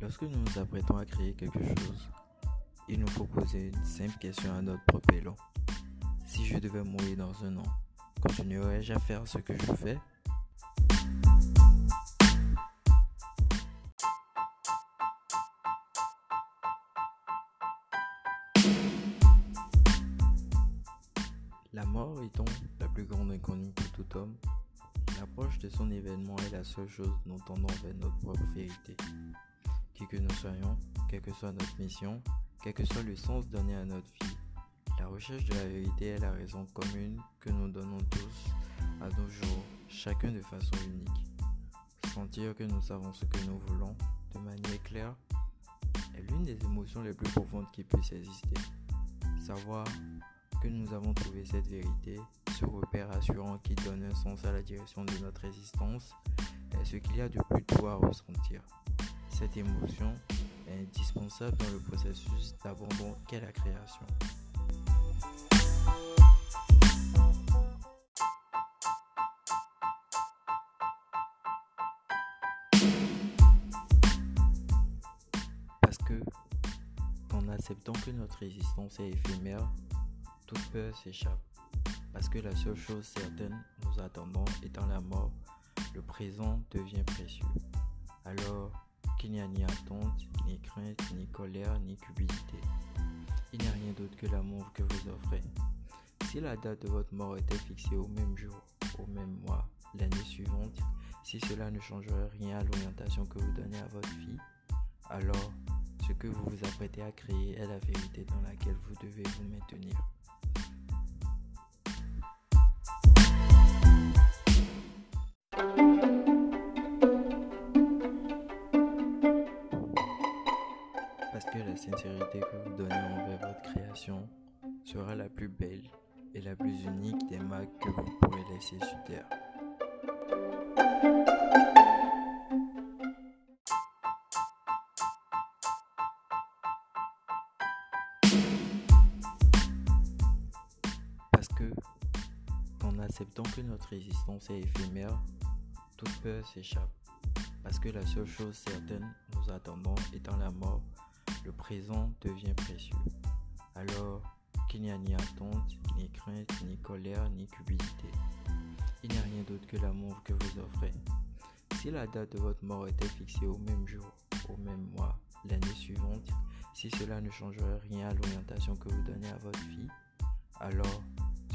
Lorsque nous nous apprêtons à créer quelque chose, il nous faut poser une simple question à notre propre élan. Si je devais mourir dans un an, continuerais-je à faire ce que je fais? La mort étant la plus grande inconnue pour tout homme, l'approche de son événement est la seule chose dont tendons vers notre propre vérité. Qui que nous soyons, quelle que soit notre mission, quel que soit le sens donné à notre vie, la recherche de la vérité est la raison commune que nous donnons tous à nos jours, chacun de façon unique. Sentir que nous savons ce que nous voulons de manière claire est l'une des émotions les plus profondes qui puissent exister. Savoir que nous avons trouvé cette vérité, ce repère assurant qui donne un sens à la direction de notre existence, est ce qu'il y a de plus doux à ressentir. Cette émotion est indispensable dans le processus d'abandon qu'est la création. Parce que, en acceptant que notre existence est éphémère, toute peur s'échappe. Parce que la seule chose certaine nous attendant étant la mort, le présent devient précieux. Alors qu'il n'y a ni attente, ni crainte, ni colère, ni cupidité. Il n'y a rien d'autre que l'amour que vous offrez. Si la date de votre mort était fixée au même jour, au même mois, l'année suivante, si cela ne changerait rien à l'orientation que vous donnez à votre vie, alors ce que vous vous apprêtez à créer est la vérité dans laquelle vous devez vous maintenir. La sincérité que vous donnez envers votre création sera la plus belle et la plus unique des marques que vous pourrez laisser sur Terre. Parce que, en acceptant que notre existence est éphémère, toute peur s'échappe. Parce que la seule chose certaine nous attendant étant la mort, le présent devient précieux. Alors qu'il n'y a ni attente, ni crainte, ni colère, ni cupidité. Il n'y a rien d'autre que l'amour que vous offrez. Si la date de votre mort était fixée au même jour, au même mois, l'année suivante, si cela ne changerait rien à l'orientation que vous donnez à votre vie, alors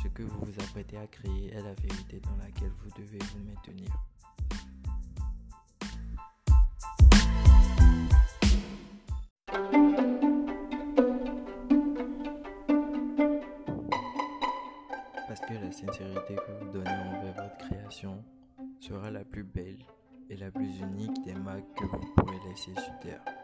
ce que vous vous apprêtez à créer est la vérité dans laquelle vous devez vous maintenir. La sincérité que vous donnez envers votre création sera la plus belle et la plus unique des marques que vous pourrez laisser sur Terre.